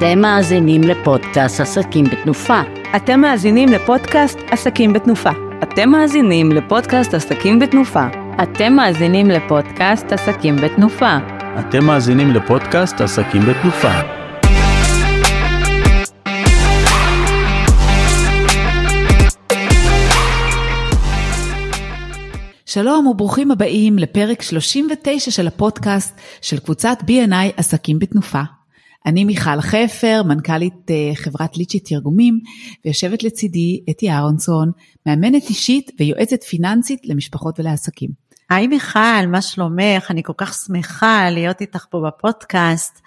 אתם מאזינים לפודקאסט עסקים בתנופה. אתם מאזינים לפודקאסט עסקים בתנופה. אתם מאזינים לפודקאסט עסקים בתנופה. אתם מאזינים לפודקאסט עסקים בתנופה. אתם מאזינים לפודקאסט עסקים בתנופה. שלום וברוכים הבאים לפרק 39 של הפודקאסט של קבוצת B&I עסקים בתנופה. אני מיכל חפר, מנכ"לית אה, חברת ליצ'י תרגומים, ויושבת לצידי אתי אהרונסון, מאמנת אישית ויועצת פיננסית למשפחות ולעסקים. היי מיכל, מה שלומך? אני כל כך שמחה להיות איתך פה בפודקאסט.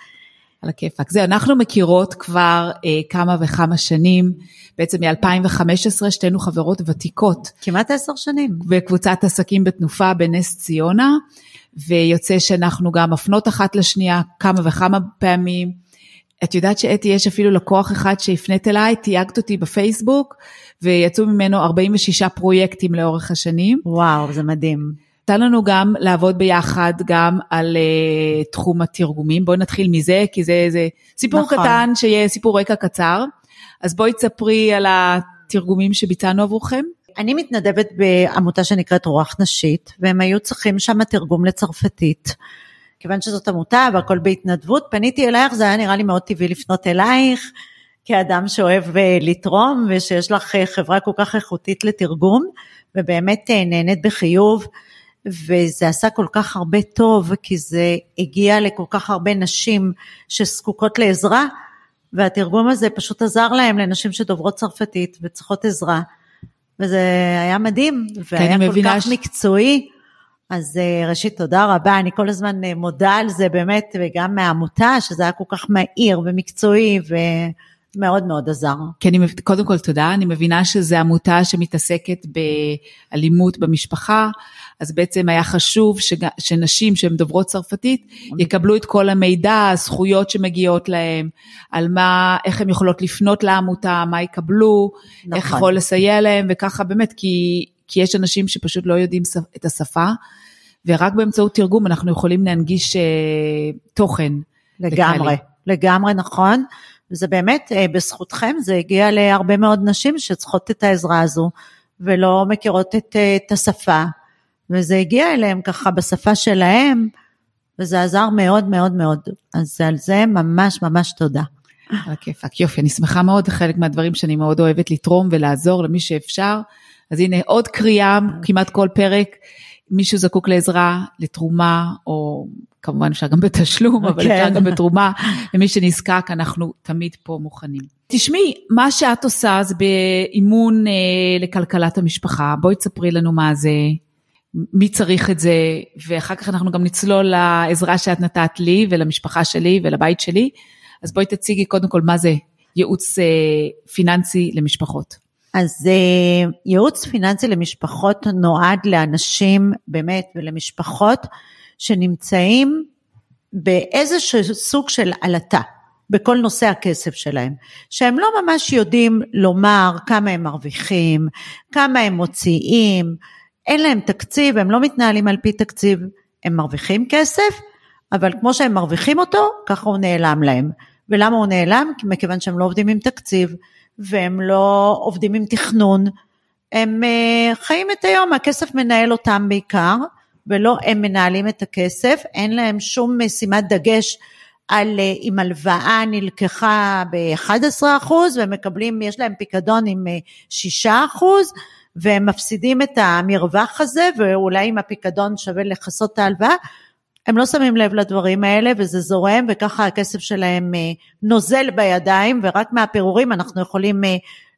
על הכיפאק. זהו, אנחנו מכירות כבר אה, כמה וכמה שנים, בעצם מ-2015, שתינו חברות ותיקות. כמעט עשר שנים. בקבוצת עסקים בתנופה בנס ציונה, ויוצא שאנחנו גם מפנות אחת לשנייה כמה וכמה פעמים. את יודעת שאתי, יש אפילו לקוח אחד שהפנית אליי, תייגת אותי בפייסבוק, ויצאו ממנו 46 פרויקטים לאורך השנים. וואו, זה מדהים. נתן לנו גם לעבוד ביחד גם על uh, תחום התרגומים. בואי נתחיל מזה, כי זה, זה סיפור נכון. קטן, שיהיה סיפור רקע קצר. אז בואי תספרי על התרגומים שביצענו עבורכם. אני מתנדבת בעמותה שנקראת רוח נשית, והם היו צריכים שם תרגום לצרפתית. כיוון שזאת עמותה והכל בהתנדבות, פניתי אלייך, זה היה נראה לי מאוד טבעי לפנות אלייך, כאדם שאוהב אה, לתרום ושיש לך אה, חברה כל כך איכותית לתרגום, ובאמת נהנית בחיוב. וזה עשה כל כך הרבה טוב, כי זה הגיע לכל כך הרבה נשים שזקוקות לעזרה, והתרגום הזה פשוט עזר להם לנשים שדוברות צרפתית וצריכות עזרה. וזה היה מדהים, והיה כל כך ש... מקצועי. אז אה, ראשית, תודה רבה, אני כל הזמן אה, מודה על זה באמת, וגם מהעמותה, שזה היה כל כך מהיר ומקצועי, ו... מאוד עזר. אני, קודם כל תודה, אני מבינה שזו עמותה שמתעסקת באלימות במשפחה, אז בעצם היה חשוב שג, שנשים שהן דוברות צרפתית יקבלו את כל המידע, הזכויות שמגיעות להן, על מה, איך הן יכולות לפנות לעמותה, מה יקבלו, נכון. איך יכול לסייע להן, וככה באמת, כי, כי יש אנשים שפשוט לא יודעים את השפה, ורק באמצעות תרגום אנחנו יכולים להנגיש uh, תוכן. לגמרי, לקהלים. לגמרי נכון. וזה באמת, אה, בזכותכם זה הגיע להרבה מאוד נשים שצריכות את העזרה הזו ולא מכירות את, אה, את השפה, וזה הגיע אליהם ככה בשפה שלהם, וזה עזר מאוד מאוד מאוד. אז על זה ממש ממש תודה. על הכיפאק, יופי, אני שמחה מאוד, חלק מהדברים שאני מאוד אוהבת לתרום ולעזור למי שאפשר. אז הנה עוד קריאה, כמעט כל פרק, מישהו זקוק לעזרה, לתרומה, או כמובן אפשר גם בתשלום, אבל אפשר כן. גם בתרומה, למי שנזקק, אנחנו תמיד פה מוכנים. תשמעי, מה שאת עושה זה באימון אה, לכלכלת המשפחה, בואי תספרי לנו מה זה, מי צריך את זה, ואחר כך אנחנו גם נצלול לעזרה שאת נתת לי ולמשפחה שלי ולבית שלי, אז בואי תציגי קודם כל מה זה ייעוץ אה, פיננסי למשפחות. אז אה, ייעוץ פיננסי למשפחות נועד לאנשים באמת ולמשפחות שנמצאים באיזשהו סוג של עלטה בכל נושא הכסף שלהם, שהם לא ממש יודעים לומר כמה הם מרוויחים, כמה הם מוציאים, אין להם תקציב, הם לא מתנהלים על פי תקציב, הם מרוויחים כסף, אבל כמו שהם מרוויחים אותו, ככה הוא נעלם להם. ולמה הוא נעלם? מכיוון שהם לא עובדים עם תקציב, והם לא עובדים עם תכנון, הם uh, חיים את היום, הכסף מנהל אותם בעיקר, ולא הם מנהלים את הכסף, אין להם שום שימת דגש על אה, אם הלוואה נלקחה ב-11% והם מקבלים, יש להם פיקדון עם 6% אה, והם מפסידים את המרווח הזה ואולי אם הפיקדון שווה לכסות את ההלוואה, הם לא שמים לב לדברים האלה וזה זורם וככה הכסף שלהם אה, נוזל בידיים ורק מהפירורים אנחנו יכולים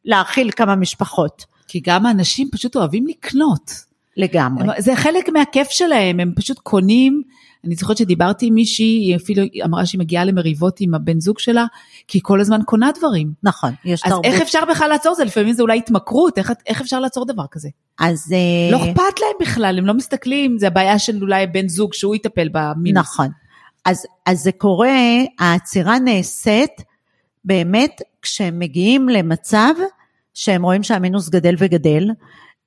להאכיל כמה משפחות. כי גם האנשים פשוט אוהבים לקנות. לגמרי. זה חלק מהכיף שלהם, הם פשוט קונים. אני זוכרת שדיברתי עם מישהי, היא אפילו אמרה שהיא מגיעה למריבות עם הבן זוג שלה, כי היא כל הזמן קונה דברים. נכון, יש תרבות. אז איך אפשר בכלל לעצור זה? לפעמים זה אולי התמכרות, איך, איך אפשר לעצור דבר כזה? אז... לא אכפת להם בכלל, הם לא מסתכלים, זה הבעיה של אולי בן זוג שהוא יטפל במינוס. נכון. אז, אז זה קורה, העצירה נעשית באמת כשהם מגיעים למצב שהם רואים שהמינוס גדל וגדל,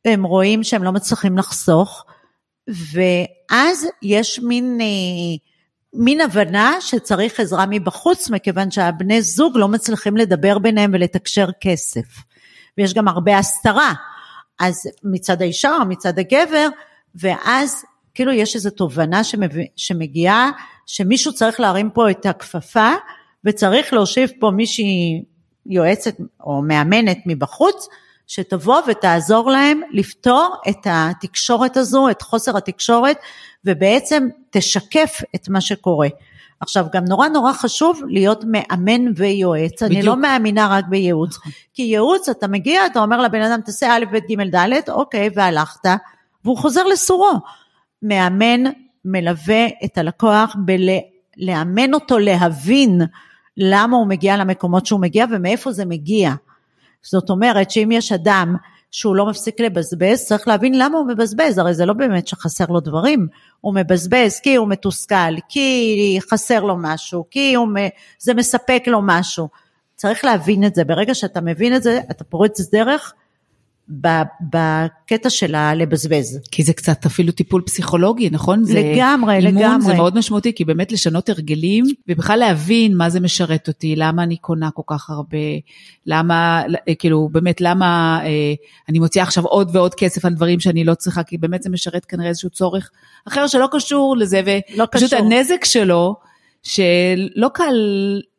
הם רואים שהם לא מצליחים לחסוך, ואז יש מין אה, מין הבנה שצריך עזרה מבחוץ, מכיוון שהבני זוג לא מצליחים לדבר ביניהם ולתקשר כסף. ויש גם הרבה הסתרה, אז מצד האישה או מצד הגבר, ואז כאילו יש איזו תובנה. שמגיעה, שמישהו צריך להרים פה את הכפפה, וצריך להושיב פה מישהי יועצת או מאמנת מבחוץ, שתבוא ותעזור להם לפתור את התקשורת הזו, את חוסר התקשורת, ובעצם תשקף את מה שקורה. עכשיו גם נורא נורא חשוב להיות מאמן ויועץ, בדיוק. אני לא מאמינה רק בייעוץ, נכון. כי ייעוץ אתה מגיע, אתה אומר לבן אדם תעשה א', ב', ג', ד', אוקיי, והלכת, והוא חוזר לסורו. מאמן מלווה את הלקוח בלאמן אותו להבין למה הוא מגיע למקומות שהוא מגיע ומאיפה זה מגיע. זאת אומרת שאם יש אדם שהוא לא מפסיק לבזבז, צריך להבין למה הוא מבזבז, הרי זה לא באמת שחסר לו דברים, הוא מבזבז כי הוא מתוסכל, כי חסר לו משהו, כי הוא, זה מספק לו משהו. צריך להבין את זה, ברגע שאתה מבין את זה, אתה פורץ דרך בקטע של הלבזבז. כי זה קצת אפילו טיפול פסיכולוגי, נכון? לגמרי, זה לגמרי. אימון זה מאוד משמעותי, כי באמת לשנות הרגלים, ובכלל להבין מה זה משרת אותי, למה אני קונה כל כך הרבה, למה, כאילו, באמת, למה אה, אני מוציאה עכשיו עוד ועוד כסף על דברים שאני לא צריכה, כי באמת זה משרת כנראה איזשהו צורך אחר שלא קשור לזה, ופשוט לא הנזק שלו, שלא קל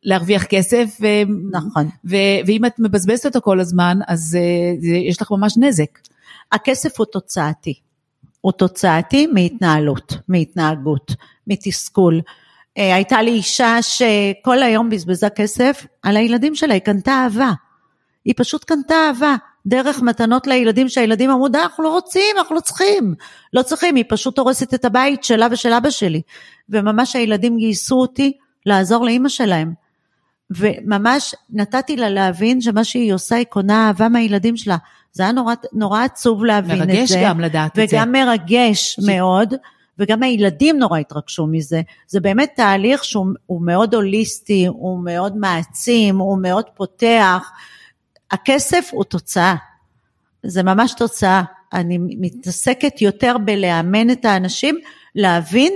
להרוויח כסף, ו... נכון. ו... ואם את מבזבזת אותו כל הזמן, אז uh, יש לך ממש נזק. הכסף הוא תוצאתי. הוא תוצאתי מהתנהלות, מהתנהגות, מתסכול. Uh, הייתה לי אישה שכל היום בזבזה כסף על הילדים שלה, היא קנתה אהבה. היא פשוט קנתה אהבה. דרך מתנות לילדים שהילדים אמרו, די, אנחנו לא רוצים, אנחנו לא צריכים. לא צריכים, היא פשוט הורסת את הבית שלה ושל אבא שלי. וממש הילדים גייסו אותי לעזור לאימא שלהם. וממש נתתי לה להבין שמה שהיא עושה, היא קונה אהבה מהילדים שלה. זה היה נורא, נורא עצוב להבין את זה. מרגש גם לדעת את זה. וגם מרגש ש... מאוד. וגם הילדים נורא התרגשו מזה. זה באמת תהליך שהוא מאוד הוליסטי, הוא מאוד מעצים, הוא מאוד פותח. הכסף הוא תוצאה, זה ממש תוצאה. אני מתעסקת יותר בלאמן את האנשים להבין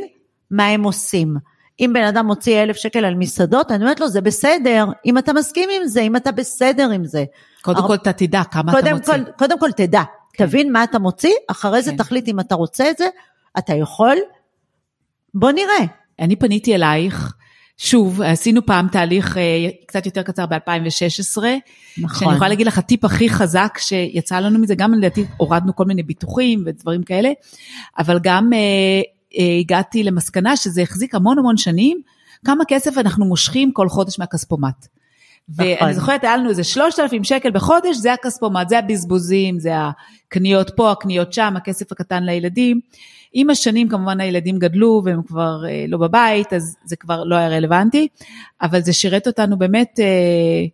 מה הם עושים. אם בן אדם מוציא אלף שקל על מסעדות, אני אומרת לו, זה בסדר, אם אתה מסכים עם זה, אם אתה בסדר עם זה. קודם הר... כל אתה תדע כמה אתה מוציא. כל, קודם כל תדע, כן. תבין מה אתה מוציא, אחרי זה כן. תחליט אם אתה רוצה את זה, אתה יכול, בוא נראה. אני פניתי אלייך, שוב, עשינו פעם תהליך אה, קצת יותר קצר ב-2016, נכון. שאני יכולה להגיד לך, הטיפ הכי חזק שיצא לנו מזה, גם לדעתי הורדנו כל מיני ביטוחים ודברים כאלה, אבל גם אה, אה, הגעתי למסקנה שזה החזיק המון המון שנים, כמה כסף אנחנו מושכים כל חודש מהכספומט. נכון. ואני זוכרת, היה לנו איזה 3,000 שקל בחודש, זה הכספומט, זה הבזבוזים, זה הקניות פה, הקניות שם, הכסף הקטן לילדים. עם השנים כמובן הילדים גדלו והם כבר אה, לא בבית, אז זה כבר לא היה רלוונטי, אבל זה שירת אותנו באמת, אה,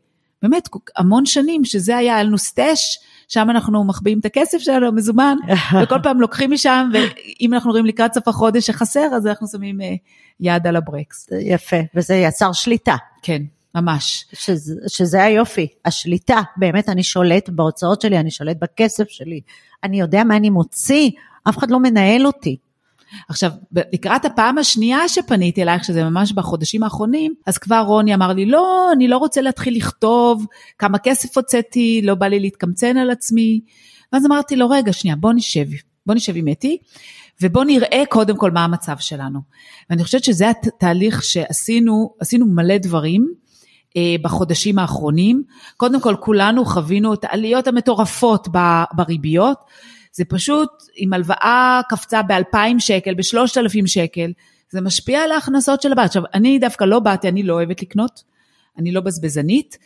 באמת המון שנים, שזה היה, היה לנו סטאש, שם אנחנו מחביאים את הכסף שלנו, המזומן, וכל פעם לוקחים משם, ואם אנחנו רואים לקראת סוף החודש שחסר, אז אנחנו שמים אה, יד על הברקס. יפה, וזה יצר שליטה. כן. ממש. שזה, שזה היופי, השליטה, באמת אני שולט בהוצאות שלי, אני שולט בכסף שלי, אני יודע מה אני מוציא, אף אחד לא מנהל אותי. עכשיו, לקראת הפעם השנייה שפניתי אלייך, שזה ממש בחודשים האחרונים, אז כבר רוני אמר לי, לא, אני לא רוצה להתחיל לכתוב כמה כסף הוצאתי, לא בא לי להתקמצן על עצמי. ואז אמרתי לו, רגע, שנייה, בוא נשב, בוא נשב עם אתי, ובוא נראה קודם כל מה המצב שלנו. ואני חושבת שזה התהליך שעשינו, עשינו מלא דברים. אה, בחודשים האחרונים. קודם כל, כולנו חווינו את העליות המטורפות בריביות. זה פשוט, אם הלוואה קפצה ב-2,000 שקל, ב-3,000 שקל, זה משפיע על ההכנסות של הבית. עכשיו, אני דווקא לא באתי, אני לא אוהבת לקנות, אני לא בזבזנית,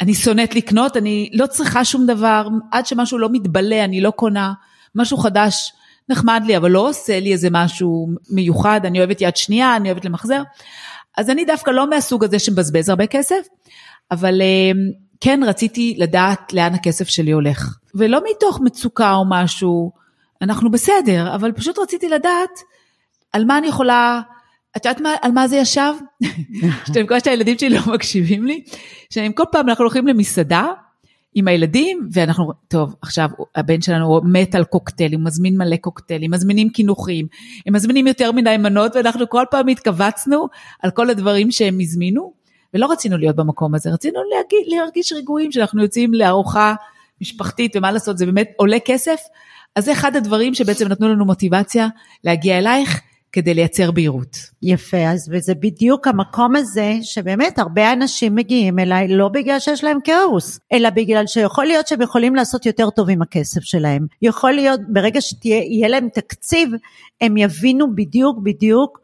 אני שונאת לקנות, אני לא צריכה שום דבר, עד שמשהו לא מתבלה, אני לא קונה, משהו חדש נחמד לי, אבל לא עושה לי איזה משהו מיוחד, אני אוהבת יד שנייה, אני אוהבת למחזר. אז אני דווקא לא מהסוג הזה שמבזבז הרבה כסף, אבל אה, כן רציתי לדעת לאן הכסף שלי הולך. ולא מתוך מצוקה או משהו, אנחנו בסדר, אבל פשוט רציתי לדעת על מה אני יכולה, את יודעת מה, על מה זה ישב? שאתם כל שהילדים שלי לא מקשיבים לי, שכל פעם אנחנו הולכים למסעדה, עם הילדים, ואנחנו, טוב, עכשיו הבן שלנו מת על קוקטיילים, מזמין מלא קוקטיילים, מזמינים קינוחים, הם מזמינים יותר מדי מנות, ואנחנו כל פעם התכווצנו על כל הדברים שהם הזמינו, ולא רצינו להיות במקום הזה, רצינו להגיד, להרגיש רגועים שאנחנו יוצאים לארוחה משפחתית, ומה לעשות, זה באמת עולה כסף, אז זה אחד הדברים שבעצם נתנו לנו מוטיבציה להגיע אלייך, כדי לייצר בהירות. יפה, אז וזה בדיוק המקום הזה שיבאמת הרבה אנשים מגיעים אליי לא בגלל שיש להם כאוס, אלא בגלל שיכול להיות שהם יכולים לעשות יותר טוב עם הכסף שלהם. יכול להיות, ברגע שיהיה להם תקציב, הם יבינו בדיוק בדיוק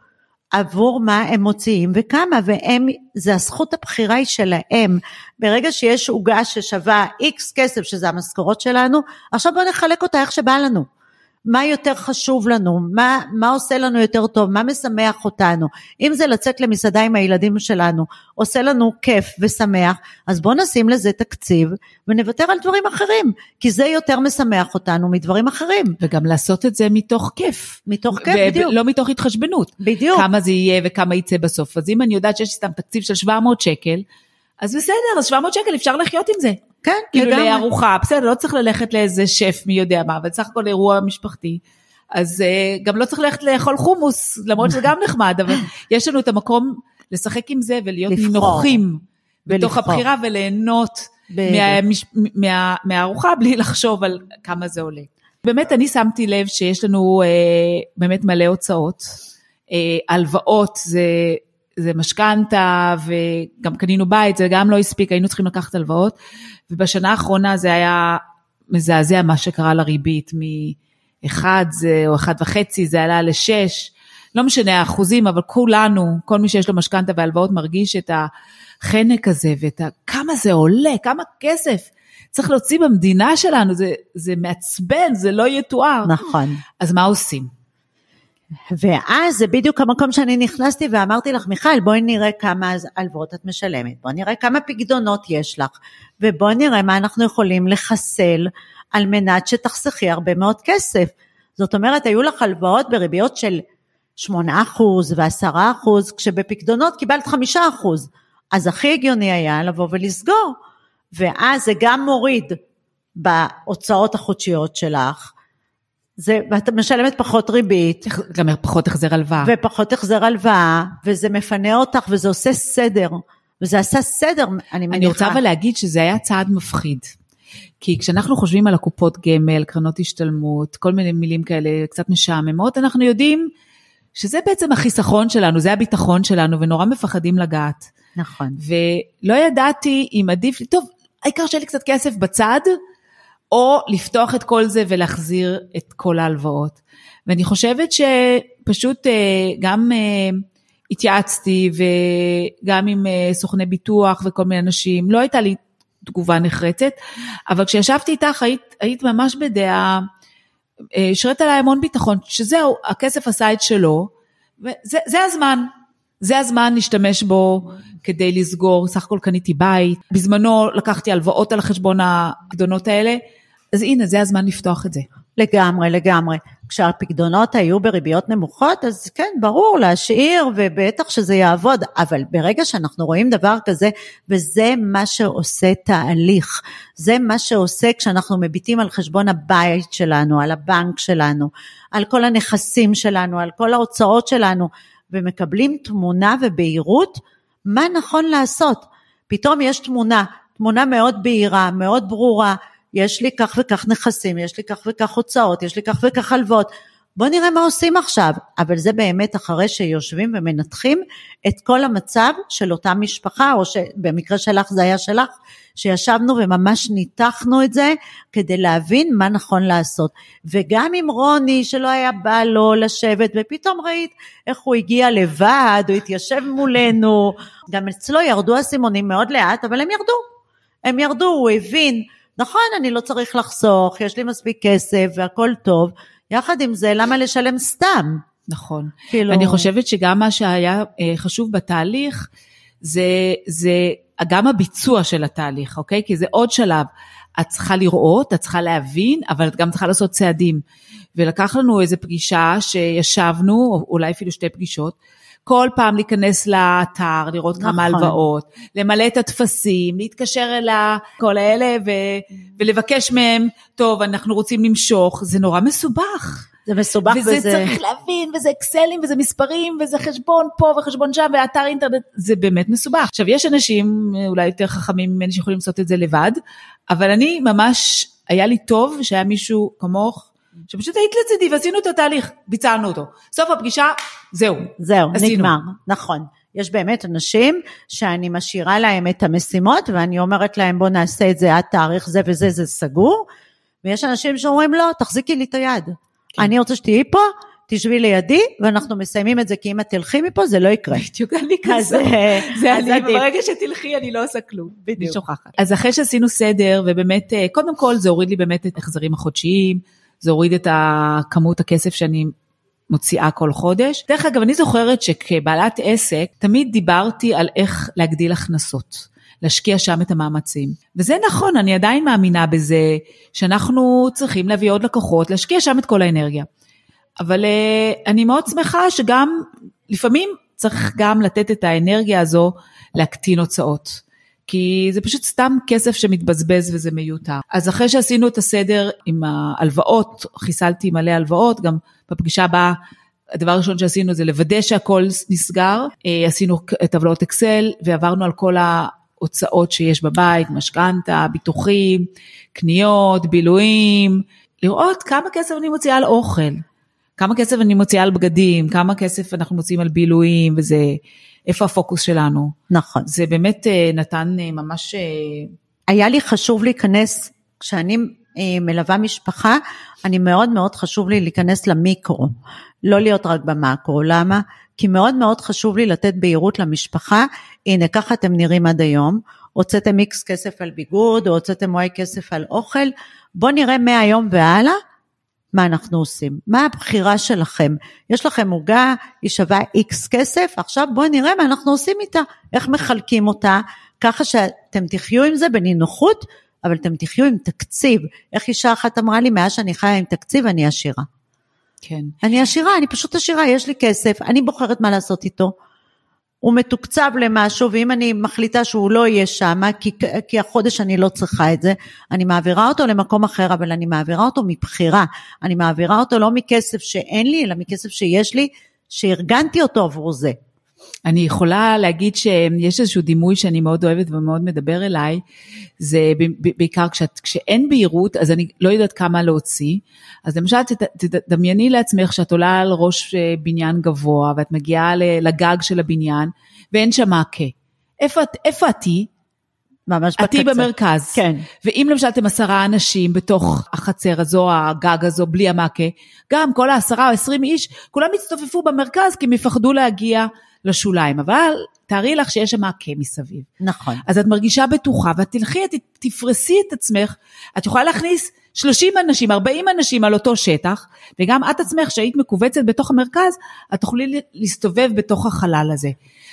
עבור מה הם מוציאים וכמה, והם, זה הזכות הבחירה היא שלהם. ברגע שיש עוגה ששווה איקס כסף, שזה המשכורות שלנו, עכשיו בואו נחלק אותה איך שבא לנו. מה יותר חשוב לנו, מה, מה עושה לנו יותר טוב, מה משמח אותנו. אם זה לצאת למסעדה עם הילדים שלנו, עושה לנו כיף ושמח, אז בואו נשים לזה תקציב ונוותר על דברים אחרים, כי זה יותר משמח אותנו מדברים אחרים. וגם לעשות את זה מתוך כיף. מתוך כיף, בדיוק. לא מתוך התחשבנות. בדיוק. כמה זה יהיה וכמה יצא בסוף. אז אם אני יודעת שיש סתם תקציב של 700 שקל, אז בסדר, אז 700 שקל אפשר לחיות עם זה. כן, כאילו לגמרי. לארוחה, בסדר, לא צריך ללכת לאיזה שף מי יודע מה, אבל סך הכל אירוע משפחתי. אז uh, גם לא צריך ללכת לאכול חומוס, למרות שזה גם נחמד, אבל יש לנו את המקום לשחק עם זה ולהיות נינוחים בתוך הבחירה וליהנות מהמש, מה, מהארוחה בלי לחשוב על כמה זה עולה. באמת, אני שמתי לב שיש לנו uh, באמת מלא הוצאות. Uh, הלוואות זה זה משכנתה וגם קנינו בית, זה גם לא הספיק, היינו צריכים לקחת הלוואות. ובשנה האחרונה זה היה מזעזע מה שקרה לריבית, מ-1 או 1.5 זה עלה ל-6, לא משנה האחוזים, אבל כולנו, כל מי שיש לו משכנתה והלוואות מרגיש את החנק הזה ואת ה... כמה זה עולה, כמה כסף. צריך להוציא במדינה שלנו, זה, זה מעצבן, זה לא יתואר. נכון. אז מה עושים? ואז זה בדיוק המקום שאני נכנסתי ואמרתי לך, מיכל, בואי נראה כמה הלוואות את משלמת, בואי נראה כמה פקדונות יש לך, ובואי נראה מה אנחנו יכולים לחסל על מנת שתחסכי הרבה מאוד כסף. זאת אומרת, היו לך הלוואות בריביות של 8% ו-10%, כשבפקדונות קיבלת 5%. אז הכי הגיוני היה לבוא ולסגור, ואז זה גם מוריד בהוצאות החודשיות שלך, זה, ואת משלמת פחות ריבית. גם פחות החזר הלוואה. ופחות החזר הלוואה, וזה מפנה אותך וזה עושה סדר. וזה עשה סדר, אני מניחה. אני רוצה אבל להגיד שזה היה צעד מפחיד. כי כשאנחנו חושבים על הקופות גמל, קרנות השתלמות, כל מיני מילים כאלה קצת משעממות, אנחנו יודעים שזה בעצם החיסכון שלנו, זה הביטחון שלנו, ונורא מפחדים לגעת. נכון. ולא ידעתי אם עדיף לי, טוב, העיקר שיהיה לי קצת כסף בצד, או לפתוח את כל זה ולהחזיר את כל ההלוואות. ואני חושבת שפשוט אה, גם אה, התייעצתי וגם עם אה, סוכני ביטוח וכל מיני אנשים, לא הייתה לי תגובה נחרצת, אבל כשישבתי איתך היית, היית ממש בדעה, השרית עליי המון ביטחון, שזהו, הכסף עשה את שלו, וזה הזמן, זה הזמן להשתמש בו כדי לסגור, סך הכל קניתי בית, בזמנו לקחתי הלוואות על החשבון הקדונות האלה, אז הנה, זה הזמן לפתוח את זה. לגמרי, לגמרי. כשהפקדונות היו בריביות נמוכות, אז כן, ברור, להשאיר, ובטח שזה יעבוד, אבל ברגע שאנחנו רואים דבר כזה, וזה מה שעושה תהליך, זה מה שעושה כשאנחנו מביטים על חשבון הבית שלנו, על הבנק שלנו, על כל הנכסים שלנו, על כל ההוצאות שלנו, ומקבלים תמונה ובהירות, מה נכון לעשות. פתאום יש תמונה, תמונה מאוד בהירה, מאוד ברורה, יש לי כך וכך נכסים, יש לי כך וכך הוצאות, יש לי כך וכך הלוואות, בוא נראה מה עושים עכשיו, אבל זה באמת אחרי שיושבים ומנתחים את כל המצב של אותה משפחה, או שבמקרה שלך זה היה שלך, שישבנו וממש ניתחנו את זה כדי להבין מה נכון לעשות. וגם עם רוני שלא היה בא לו לשבת, ופתאום ראית איך הוא הגיע לבד, הוא התיישב מולנו, גם אצלו ירדו הסימונים מאוד לאט, אבל הם ירדו. הם ירדו, הוא הבין נכון, אני לא צריך לחסוך, יש לי מספיק כסף והכל טוב, יחד עם זה, למה לשלם סתם? נכון. כאילו... ואני חושבת שגם מה שהיה אה, חשוב בתהליך, זה, זה גם הביצוע של התהליך, אוקיי? כי זה עוד שלב. את צריכה לראות, את צריכה להבין, אבל את גם צריכה לעשות צעדים. ולקח לנו איזו פגישה שישבנו, או אולי אפילו שתי פגישות, כל פעם להיכנס לאתר, לראות נכון. כמה הלוואות, למלא את הטפסים, להתקשר אל כל האלה ו, ולבקש מהם, טוב, אנחנו רוצים למשוך, זה נורא מסובך. זה מסובך וזה... וזה צריך להבין, וזה אקסלים, וזה מספרים, וזה חשבון פה וחשבון שם, ואתר אינטרנט, זה באמת מסובך. עכשיו, יש אנשים אולי יותר חכמים ממני שיכולים לעשות את זה לבד, אבל אני ממש, היה לי טוב שהיה מישהו כמוך, שפשוט היית לצידי ועשינו את התהליך, ביצענו אותו. סוף הפגישה, זהו. זהו, עשינו. נגמר, נכון. יש באמת אנשים שאני משאירה להם את המשימות ואני אומרת להם בוא נעשה את זה עד תאריך זה וזה, זה סגור. ויש אנשים שאומרים לא, תחזיקי לי את היד. כן. אני רוצה שתהיי פה, תשבי לידי, ואנחנו מסיימים את זה, כי אם את תלכי מפה זה לא יקרה. בדיוק, אני כזה. זה אני, ברגע שתלכי אני לא עושה כלום. בדיוק. אני שוכחת. אז אחרי שעשינו סדר, ובאמת, אה, קודם כל זה הוריד לי באמת את ההחזרים החודשיים, זה הוריד את כמות הכסף שאני מוציאה כל חודש. דרך אגב, אני זוכרת שכבעלת עסק, תמיד דיברתי על איך להגדיל הכנסות. להשקיע שם את המאמצים. וזה נכון, אני עדיין מאמינה בזה שאנחנו צריכים להביא עוד לקוחות, להשקיע שם את כל האנרגיה. אבל uh, אני מאוד שמחה שגם, לפעמים צריך גם לתת את האנרגיה הזו להקטין הוצאות. כי זה פשוט סתם כסף שמתבזבז וזה מיותר. אז אחרי שעשינו את הסדר עם ההלוואות, חיסלתי מלא הלוואות, גם בפגישה הבאה הדבר הראשון שעשינו זה לוודא שהכל נסגר, אה, עשינו טבלאות אקסל ועברנו על כל ההוצאות שיש בבית, משכנתה, ביטוחים, קניות, בילויים, לראות כמה כסף אני מוציאה על אוכל, כמה כסף אני מוציאה על בגדים, כמה כסף אנחנו מוציאים על בילויים וזה, איפה הפוקוס שלנו. נכון. זה באמת אה, נתן אה, ממש... אה, היה לי חשוב להיכנס, כשאני מלווה משפחה, אני מאוד מאוד חשוב לי להיכנס למיקרו, לא להיות רק במאקרו, למה? כי מאוד מאוד חשוב לי לתת בהירות למשפחה, הנה ככה אתם נראים עד היום, הוצאתם איקס כסף על ביגוד, או הוצאתם וואי כסף על אוכל, בואו נראה מהיום והלאה מה אנחנו עושים, מה הבחירה שלכם, יש לכם עוגה, היא שווה איקס כסף, עכשיו בואו נראה מה אנחנו עושים איתה, איך מחלקים אותה, ככה שאתם תחיו עם זה בנינוחות, אבל אתם תחיו עם תקציב. איך אישה אחת אמרה לי, מאז שאני חיה עם תקציב אני עשירה. כן. אני עשירה, אני פשוט עשירה, יש לי כסף, אני בוחרת מה לעשות איתו. הוא מתוקצב למשהו, ואם אני מחליטה שהוא לא יהיה שם, כי, כי החודש אני לא צריכה את זה, אני מעבירה אותו למקום אחר, אבל אני מעבירה אותו מבחירה. אני מעבירה אותו לא מכסף שאין לי, אלא מכסף שיש לי, שארגנתי אותו עבור זה. אני יכולה להגיד שיש איזשהו דימוי שאני מאוד אוהבת ומאוד מדבר אליי, זה בעיקר כשאת, כשאין בהירות, אז אני לא יודעת כמה להוציא. אז למשל, תדמייני לעצמך שאת עולה על ראש אה, בניין גבוה, ואת מגיעה לגג של הבניין, ואין שם מעקה. איפה, איפה את היא? ממש בקצה. את במרכז. כן. ואם למשל אתם עשרה אנשים בתוך החצר הזו, הגג הזו, בלי המעקה, גם כל העשרה או עשרים איש, כולם יצטופפו במרכז כי הם יפחדו להגיע לשוליים, אבל תארי לך שיש שם מעקה מסביב. נכון. אז את מרגישה בטוחה ואת תלכי, את תפרסי את עצמך, את יכולה להכניס 30 אנשים, 40 אנשים על אותו שטח, וגם את עצמך שהיית מכווצת בתוך המרכז, את תוכלי להסתובב בתוך החלל הזה.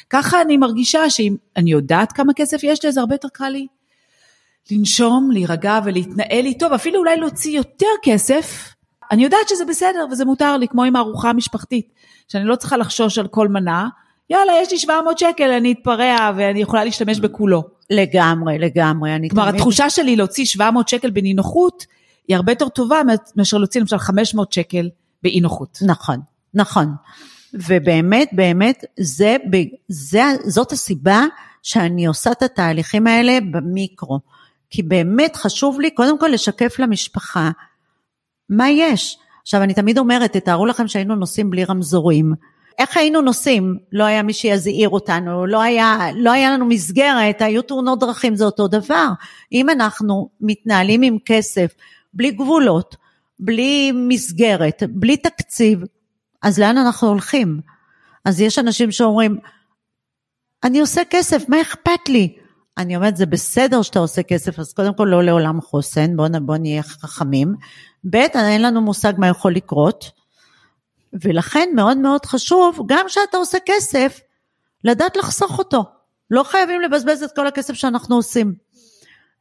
ככה אני מרגישה שאם אני יודעת כמה כסף יש לי, אז הרבה יותר קל לי לנשום, להירגע ולהתנהל איתו, ואפילו אולי להוציא יותר כסף. אני יודעת שזה בסדר וזה מותר לי, כמו עם הארוחה המשפחתית, שאני לא צריכה לחשוש על כל מנה, יאללה, יש לי 700 שקל, אני אתפרע ואני יכולה להשתמש בכולו. לגמרי, לגמרי. כלומר, תמיד... התחושה שלי להוציא 700 שקל בנינוחות, היא הרבה יותר טובה מאשר להוציא למשל 500 שקל באי נוחות. נכון, נכון. ובאמת, באמת, זה, זה, זאת הסיבה שאני עושה את התהליכים האלה במיקרו. כי באמת חשוב לי קודם כל לשקף למשפחה מה יש. עכשיו, אני תמיד אומרת, תתארו לכם שהיינו נוסעים בלי רמזורים. איך היינו נוסעים? לא היה מי שיזהיר אותנו, לא היה, לא היה לנו מסגרת, היו תאונות דרכים, זה אותו דבר. אם אנחנו מתנהלים עם כסף, בלי גבולות, בלי מסגרת, בלי תקציב, אז לאן אנחנו הולכים? אז יש אנשים שאומרים, אני עושה כסף, מה אכפת לי? אני אומרת, זה בסדר שאתה עושה כסף, אז קודם כל לא לעולם חוסן, בוא, בוא נהיה חכמים. ב', אין לנו מושג מה יכול לקרות. ולכן מאוד מאוד חשוב, גם כשאתה עושה כסף, לדעת לחסוך אותו. לא חייבים לבזבז את כל הכסף שאנחנו עושים.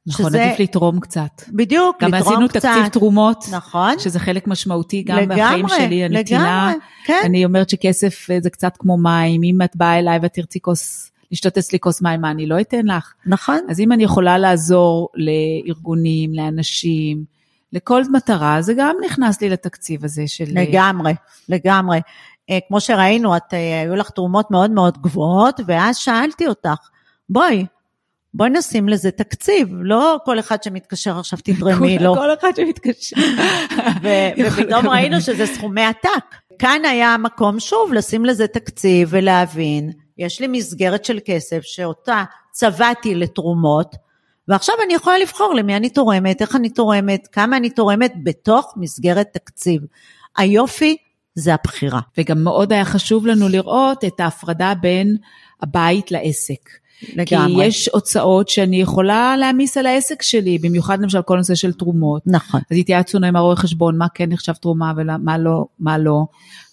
נכון, שזה- עדיף לתרום קצת. בדיוק, גם לתרום עשינו קצת. תקציב תרומות, נכון. שזה חלק משמעותי גם לגמרי, בחיים שלי, הנתינה. לגמרי, כן. אני אומרת שכסף אה, זה קצת כמו מים, אם את באה אליי ואת תרצי כוס, לשתות אצלי כוס מים, מה, אני לא אתן לך? נכון. אז אם אני יכולה לעזור לארגונים, לאנשים, לכל מטרה, זה גם נכנס לי לתקציב הזה של... לגמרי, לגמרי. אה, כמו שראינו, את, אה, היו לך תרומות מאוד מאוד גבוהות, ואז שאלתי אותך, בואי, בואי נשים לזה תקציב, לא כל אחד שמתקשר עכשיו תתרמי לו. כל אחד שמתקשר. ופתאום ראינו שזה סכומי עתק. כאן היה המקום שוב לשים לזה תקציב ולהבין, יש לי מסגרת של כסף שאותה צבעתי לתרומות, ועכשיו אני יכולה לבחור למי אני תורמת, איך אני תורמת, כמה אני תורמת בתוך מסגרת תקציב. היופי זה הבחירה. וגם מאוד היה חשוב לנו לראות את ההפרדה בין הבית לעסק. לגמרי. כי יש הוצאות שאני יכולה להעמיס על העסק שלי, במיוחד למשל כל נושא של תרומות. נכון. אז התייעצנו עם הרואה חשבון, מה כן נחשב תרומה ומה לא, מה לא.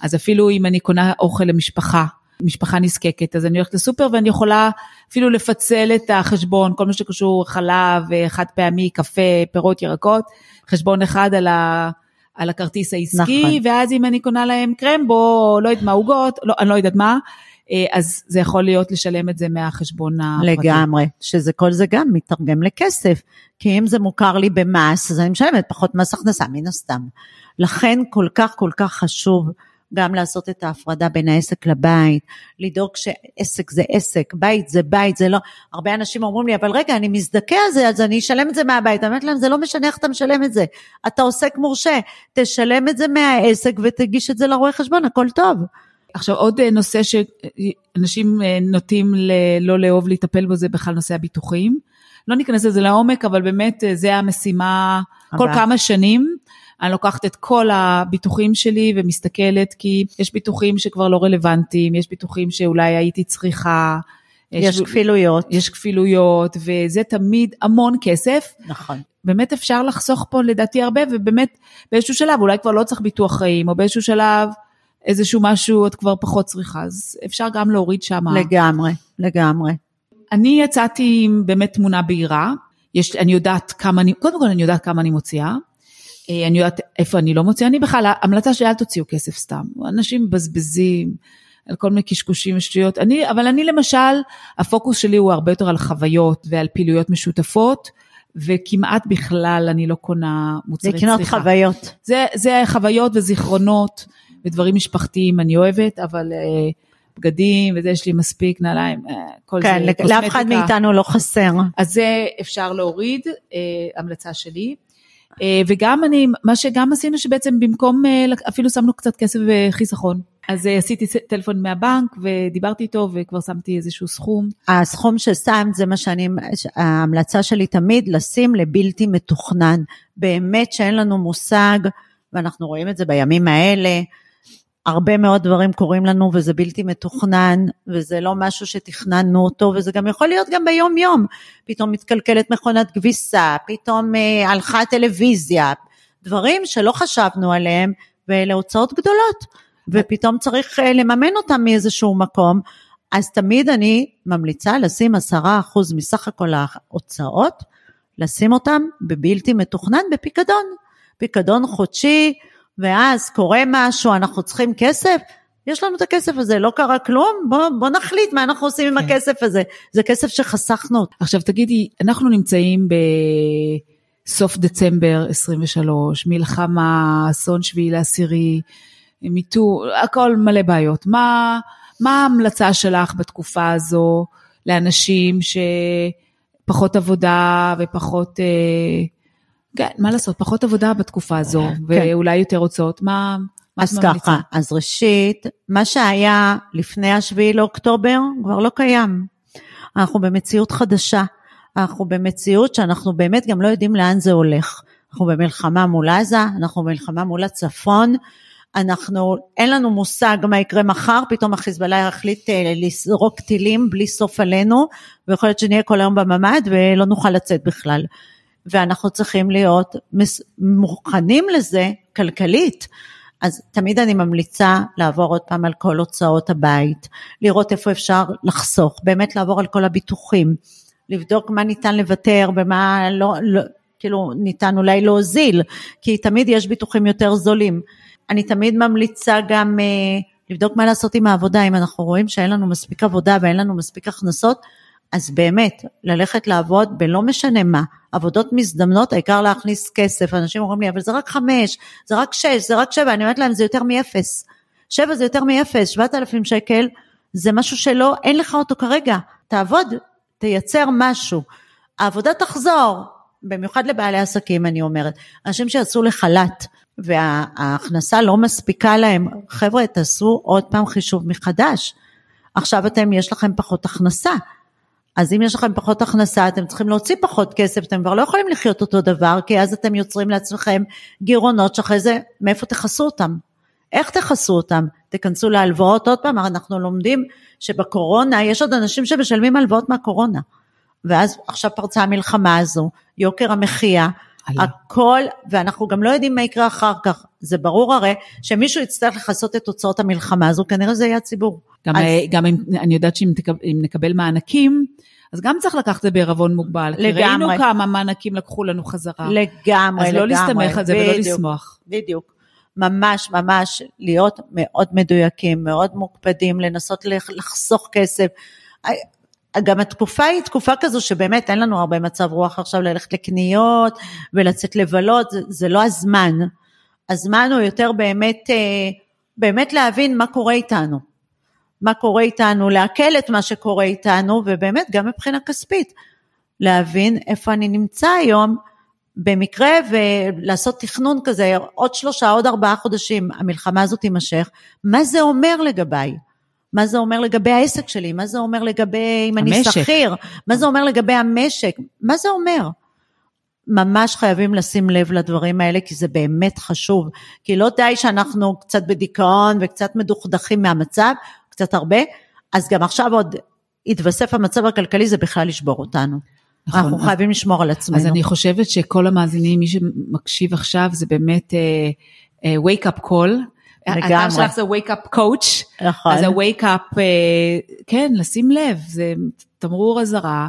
אז אפילו אם אני קונה אוכל למשפחה, משפחה נזקקת, אז אני הולכת לסופר ואני יכולה אפילו לפצל את החשבון, כל מה שקשור חלב, חד פעמי, קפה, פירות, ירקות, חשבון אחד על, ה, על הכרטיס העסקי, נכון. ואז אם אני קונה להם קרמבו, לא יודעת מה, עוגות, לא, אני לא יודעת מה, אה, אז זה יכול להיות לשלם את זה מהחשבון הפרטי. לגמרי, שזה כל זה גם מתרגם לכסף, כי אם זה מוכר לי במס, אז אני משלמת פחות מס הכנסה, מן הסתם. לכן כל כך כל כך חשוב גם לעשות את ההפרדה בין העסק לבית, לדאוג שעסק זה עסק, בית זה בית, זה לא, הרבה אנשים אומרים לי, אבל רגע, אני מזדכה על זה, אז אני אשלם את זה מהבית. אני אומרת להם, זה לא משנה איך אתה משלם את זה. אתה עוסק מורשה, תשלם את זה מהעסק ותגיש את זה לרואה חשבון, הכל טוב. עכשיו עוד אה, נושא שאנשים אה, נוטים ל- לא לאהוב לטפל בו זה בכלל נושא הביטוחים. לא ניכנס לזה לעומק, אבל באמת אה, זה המשימה כל הבאה. כמה שנים. אני לוקחת את כל הביטוחים שלי ומסתכלת, כי יש ביטוחים שכבר לא רלוונטיים, יש ביטוחים שאולי הייתי צריכה. יש כפילויות. יש כפילויות, וזה תמיד המון כסף. נכון. באמת אפשר לחסוך פה לדעתי הרבה, ובאמת באיזשהו שלב, אולי כבר לא צריך ביטוח חיים, או באיזשהו שלב איזשהו משהו את כבר פחות צריכה, אז אפשר גם להוריד שם. לגמרי, לגמרי. אני יצאתי עם באמת תמונה בהירה, יש, אני יודעת כמה אני, קודם כל אני יודעת כמה אני מוציאה, אה, אני יודעת איפה אני לא מוציאה, אני בכלל, ההמלצה שלי אל תוציאו כסף סתם, אנשים מבזבזים על כל מיני קשקושים ושטויות, אני, אבל אני למשל, הפוקוס שלי הוא הרבה יותר על חוויות ועל פעילויות משותפות, וכמעט בכלל אני לא קונה מוצרי צריכה. לקנות חוויות. זה, זה חוויות וזיכרונות ודברים משפחתיים אני אוהבת, אבל אה, בגדים וזה יש לי מספיק נעליים, אה, כל כן, זה לאף קוסמטיקה. אחד מאיתנו לא חסר. אז זה אפשר להוריד, אה, המלצה שלי. אה, וגם אני, מה שגם עשינו שבעצם במקום, אה, אפילו שמנו קצת כסף וחיסכון. אז אה, עשיתי טלפון מהבנק ודיברתי איתו וכבר שמתי איזשהו סכום. הסכום ששמת זה מה שאני, ההמלצה שלי תמיד לשים לבלתי מתוכנן. באמת שאין לנו מושג, ואנחנו רואים את זה בימים האלה, הרבה מאוד דברים קורים לנו וזה בלתי מתוכנן, וזה לא משהו שתכננו אותו, וזה גם יכול להיות גם ביום יום. פתאום מתקלקלת מכונת כביסה, פתאום אה, הלכה טלוויזיה, דברים שלא חשבנו עליהם, ואלה הוצאות גדולות, ופתאום צריך אה, לממן אותם מאיזשהו מקום. אז תמיד אני ממליצה לשים עשרה אחוז מסך הכל ההוצאות, לשים אותם בבלתי מתוכנן בפיקדון. פיקדון חודשי, ואז קורה משהו, אנחנו צריכים כסף, יש לנו את הכסף הזה, לא קרה כלום, בוא, בוא נחליט מה אנחנו עושים עם כן. הכסף הזה. זה כסף שחסכנו. עכשיו תגידי, אנחנו נמצאים בסוף דצמבר 23, מלחמה, אסון שביעי לעשירי, מיטו, הכל מלא בעיות. מה, מה ההמלצה שלך בתקופה הזו לאנשים שפחות עבודה ופחות, אה, כן, מה לעשות, פחות עבודה בתקופה הזו, ואולי יותר הוצאות, מה, אז? ככה, אז ראשית, מה שהיה לפני השביעי לאוקטובר כבר לא קיים. אנחנו במציאות חדשה. אנחנו במציאות שאנחנו באמת גם לא יודעים לאן זה הולך. אנחנו במלחמה מול עזה, אנחנו במלחמה מול הצפון, אנחנו, אין לנו מושג מה יקרה מחר, פתאום החיזבאללה יחליט אה, לזרוק טילים בלי סוף עלינו, ויכול להיות שנהיה כל היום בממ"ד ולא נוכל לצאת בכלל. ואנחנו צריכים להיות מוכנים לזה כלכלית. אז תמיד אני ממליצה לעבור עוד פעם על כל הוצאות הבית, לראות איפה אפשר לחסוך, באמת לעבור על כל הביטוחים. לבדוק מה ניתן לוותר ומה לא, לא כאילו ניתן אולי להוזיל, כי תמיד יש ביטוחים יותר זולים. אני תמיד ממליצה גם אה, לבדוק מה לעשות עם העבודה, אם אנחנו רואים שאין לנו מספיק עבודה ואין לנו מספיק הכנסות, אז באמת, ללכת לעבוד בלא משנה מה, עבודות מזדמנות, העיקר להכניס כסף, אנשים אומרים לי, אבל זה רק חמש, זה רק שש, זה רק שבע, אני אומרת להם, זה יותר מאפס. שבע זה יותר מאפס, שבעת אלפים שקל, זה משהו שלא, אין לך אותו כרגע, תעבוד, תייצר משהו. העבודה תחזור, במיוחד לבעלי עסקים אני אומרת, אנשים שיצאו לחל"ת וההכנסה לא מספיקה להם, חבר'ה תעשו עוד פעם חישוב מחדש, עכשיו אתם יש לכם פחות הכנסה, אז אם יש לכם פחות הכנסה אתם צריכים להוציא פחות כסף, אתם כבר לא יכולים לחיות אותו דבר, כי אז אתם יוצרים לעצמכם גירעונות שאחרי זה מאיפה תכסו אותם? איך תכסו אותם? תיכנסו להלוואות עוד פעם, אנחנו לומדים שבקורונה יש עוד אנשים שמשלמים הלוואות מהקורונה. ואז עכשיו פרצה המלחמה הזו, יוקר המחיה, עלה. הכל, ואנחנו גם לא יודעים מה יקרה אחר כך. זה ברור הרי שמישהו יצטרך לכסות את תוצאות המלחמה הזו, כנראה זה יהיה הציבור. גם, אז- אז... גם אם, אני יודעת שאם תקב, נקבל מענקים, אז גם צריך לקחת את זה בערבון מוגבל. כי לגמרי. ראינו כמה מענקים לקחו לנו חזרה. לגמרי, אז לא לגמרי. להסתמך על זה ולא בדיוק, לשמוח. בדיוק. ממש ממש להיות מאוד מדויקים, מאוד מוקפדים, לנסות לח- לחסוך כסף. גם התקופה היא תקופה כזו שבאמת אין לנו הרבה מצב רוח עכשיו ללכת לקניות ולצאת לבלות, זה, זה לא הזמן. הזמן הוא יותר באמת, אה, באמת להבין מה קורה איתנו. מה קורה איתנו, לעכל את מה שקורה איתנו, ובאמת גם מבחינה כספית, להבין איפה אני נמצא היום, במקרה ולעשות תכנון כזה, עוד שלושה, עוד ארבעה חודשים, המלחמה הזאת תימשך, מה זה אומר לגביי? מה זה אומר לגבי העסק שלי? מה זה אומר לגבי אם אני. שכיר? מה זה אומר לגבי המשק? מה זה אומר? ממש חייבים לשים לב לדברים האלה, כי זה באמת חשוב. כי לא די שאנחנו קצת בדיכאון וקצת מדוכדכים מהמצב, קצת הרבה, אז גם עכשיו עוד יתווסף המצב הכלכלי, זה בכלל לשבור אותנו. נכון, אנחנו אז- חייבים לשמור על עצמנו. אז אני חושבת שכל המאזינים, מי שמקשיב עכשיו, זה באמת uh, uh, wake up call. לגמרי. האתר שלך זה wake up coach. נכון. אז ה-wake up, uh, כן, לשים לב, זה תמרור אזהרה,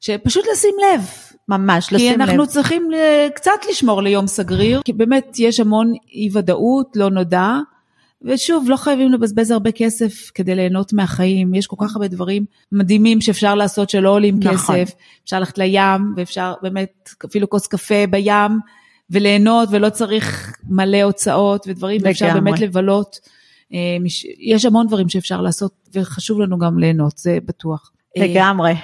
שפשוט לשים לב. ממש, כי לשים אנחנו לב. צריכים ל- קצת לשמור ליום סגריר, כי באמת יש המון אי ודאות, לא נודע, ושוב, לא חייבים לבזבז הרבה כסף כדי ליהנות מהחיים, יש כל כך הרבה דברים מדהימים שאפשר לעשות שלא עולים נכון. כסף, אפשר ללכת לים, ואפשר באמת אפילו כוס קפה בים, וליהנות, ולא צריך מלא הוצאות ודברים, ואפשר לגמרי. באמת לבלות. אה, יש המון דברים שאפשר לעשות, וחשוב לנו גם ליהנות, זה בטוח. אה, לגמרי.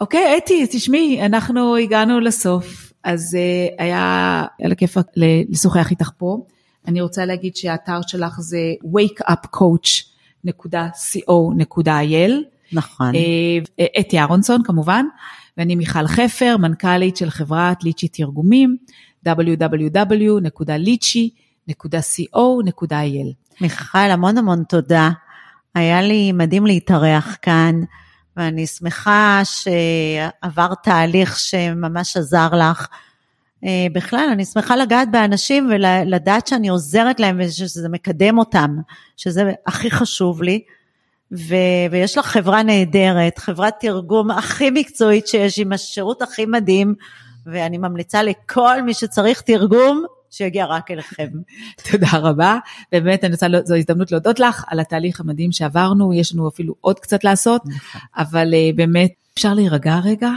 אוקיי, אתי, תשמעי, אנחנו הגענו לסוף, אז uh, היה על הכיפאק לשוחח איתך פה. אני רוצה להגיד שהאתר שלך זה wakeupcoach.co.il. נכון. אה, אתי אהרונסון כמובן, ואני מיכל חפר, מנכ"לית של חברת ליצ'י תרגומים, www.ליצ'י.co.il. מיכל, המון המון תודה. היה לי מדהים להתארח כאן, ואני שמחה שעבר תהליך שממש עזר לך. אה, בכלל, אני שמחה לגעת באנשים ולדעת שאני עוזרת להם ושזה מקדם אותם, שזה הכי חשוב לי. ו- ויש לך חברה נהדרת, חברת תרגום הכי מקצועית שיש, עם השירות הכי מדהים, ואני ממליצה לכל מי שצריך תרגום, שיגיע רק אליכם. תודה רבה. באמת, אני רוצה, זו הזדמנות להודות לך על התהליך המדהים שעברנו, יש לנו אפילו עוד קצת לעשות, אבל אה, באמת, אפשר להירגע רגע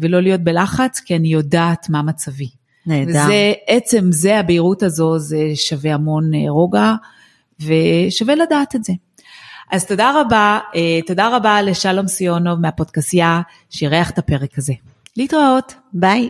ולא להיות בלחץ, כי אני יודעת מה מצבי. נהדר. וזה, עצם זה, הבהירות הזו, זה שווה המון אה, רוגע, ושווה לדעת את זה. אז תודה רבה, אה, תודה רבה לשלום סיונוב מהפודקסייה, שאירח את הפרק הזה. להתראות. ביי.